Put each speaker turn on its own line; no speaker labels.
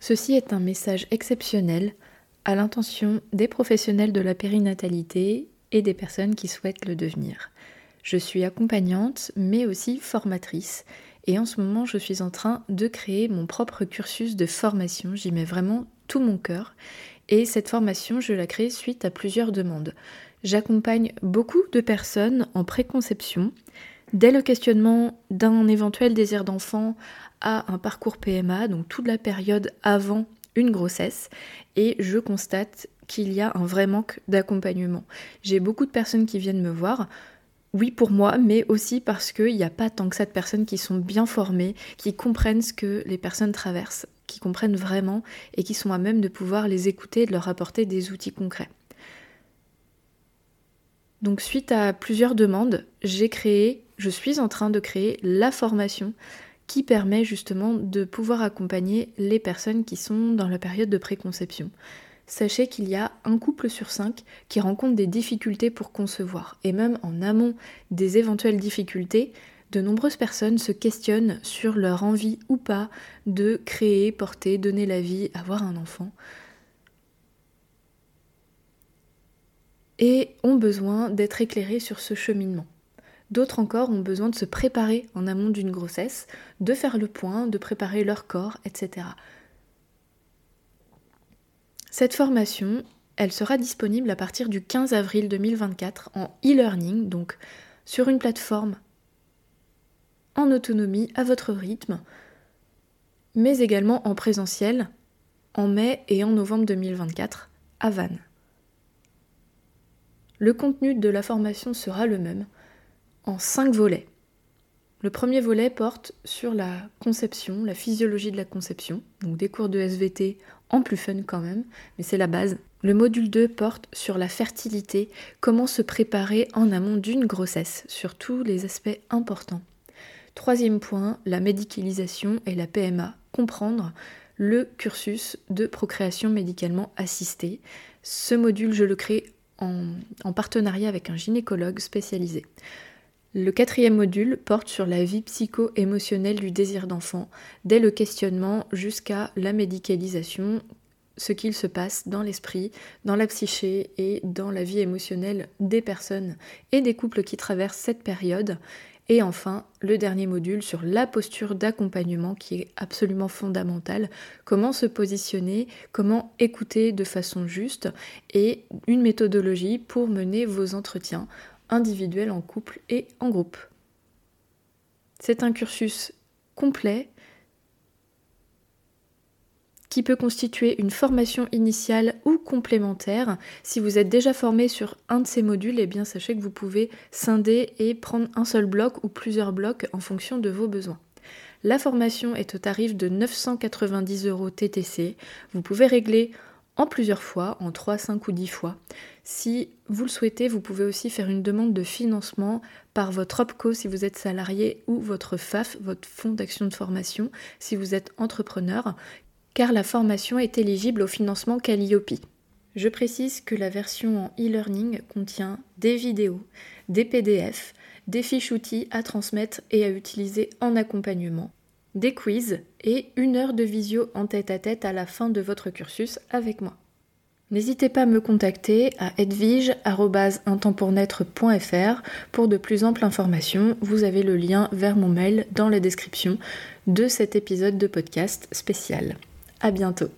Ceci est un message exceptionnel à l'intention des professionnels de la périnatalité et des personnes qui souhaitent le devenir. Je suis accompagnante mais aussi formatrice et en ce moment je suis en train de créer mon propre cursus de formation. J'y mets vraiment tout mon cœur et cette formation je la crée suite à plusieurs demandes. J'accompagne beaucoup de personnes en préconception, dès le questionnement d'un éventuel désir d'enfant à un parcours PMA, donc toute la période avant une grossesse, et je constate qu'il y a un vrai manque d'accompagnement. J'ai beaucoup de personnes qui viennent me voir, oui pour moi, mais aussi parce qu'il n'y a pas tant que ça de personnes qui sont bien formées, qui comprennent ce que les personnes traversent, qui comprennent vraiment et qui sont à même de pouvoir les écouter et de leur apporter des outils concrets. Donc suite à plusieurs demandes, j'ai créé, je suis en train de créer la formation qui permet justement de pouvoir accompagner les personnes qui sont dans la période de préconception. Sachez qu'il y a un couple sur cinq qui rencontre des difficultés pour concevoir. Et même en amont des éventuelles difficultés, de nombreuses personnes se questionnent sur leur envie ou pas de créer, porter, donner la vie, avoir un enfant. et ont besoin d'être éclairés sur ce cheminement. D'autres encore ont besoin de se préparer en amont d'une grossesse, de faire le point, de préparer leur corps, etc. Cette formation, elle sera disponible à partir du 15 avril 2024 en e-learning, donc sur une plateforme en autonomie, à votre rythme, mais également en présentiel en mai et en novembre 2024 à Vannes. Le contenu de la formation sera le même, en cinq volets. Le premier volet porte sur la conception, la physiologie de la conception, donc des cours de SVT en plus fun quand même, mais c'est la base. Le module 2 porte sur la fertilité, comment se préparer en amont d'une grossesse, sur tous les aspects importants. Troisième point, la médicalisation et la PMA, comprendre le cursus de procréation médicalement assistée. Ce module, je le crée en, partenariat avec un gynécologue spécialisé. Le quatrième module porte sur la vie psycho-émotionnelle du désir d'enfant, dès le questionnement jusqu'à la médicalisation, ce qu'il se passe dans l'esprit, dans la psyché et dans la vie émotionnelle des personnes et des couples qui traversent cette période, et enfin, le dernier module sur la posture d'accompagnement qui est absolument fondamental. Comment se positionner, comment écouter de façon juste et une méthodologie pour mener vos entretiens individuels en couple et en groupe. C'est un cursus complet qui peut constituer une formation initiale ou complémentaire. Si vous êtes déjà formé sur un de ces modules, eh bien sachez que vous pouvez scinder et prendre un seul bloc ou plusieurs blocs en fonction de vos besoins. La formation est au tarif de 990 euros TTC. Vous pouvez régler en plusieurs fois, en 3, 5 ou 10 fois. Si vous le souhaitez, vous pouvez aussi faire une demande de financement par votre OPCO si vous êtes salarié ou votre FAF, votre fonds d'action de formation si vous êtes entrepreneur, car la formation est éligible au financement Calliope. Je précise que la version en e-learning contient des vidéos, des PDF, des fiches outils à transmettre et à utiliser en accompagnement, des quiz et une heure de visio en tête-à-tête -à, la fin de votre cursus avec moi. N'hésitez pas à me contacter à edvige.intempournaître.fr pour de plus amples informations. Vous avez le lien vers mon mail dans la description de cet épisode de podcast spécial. À bientôt.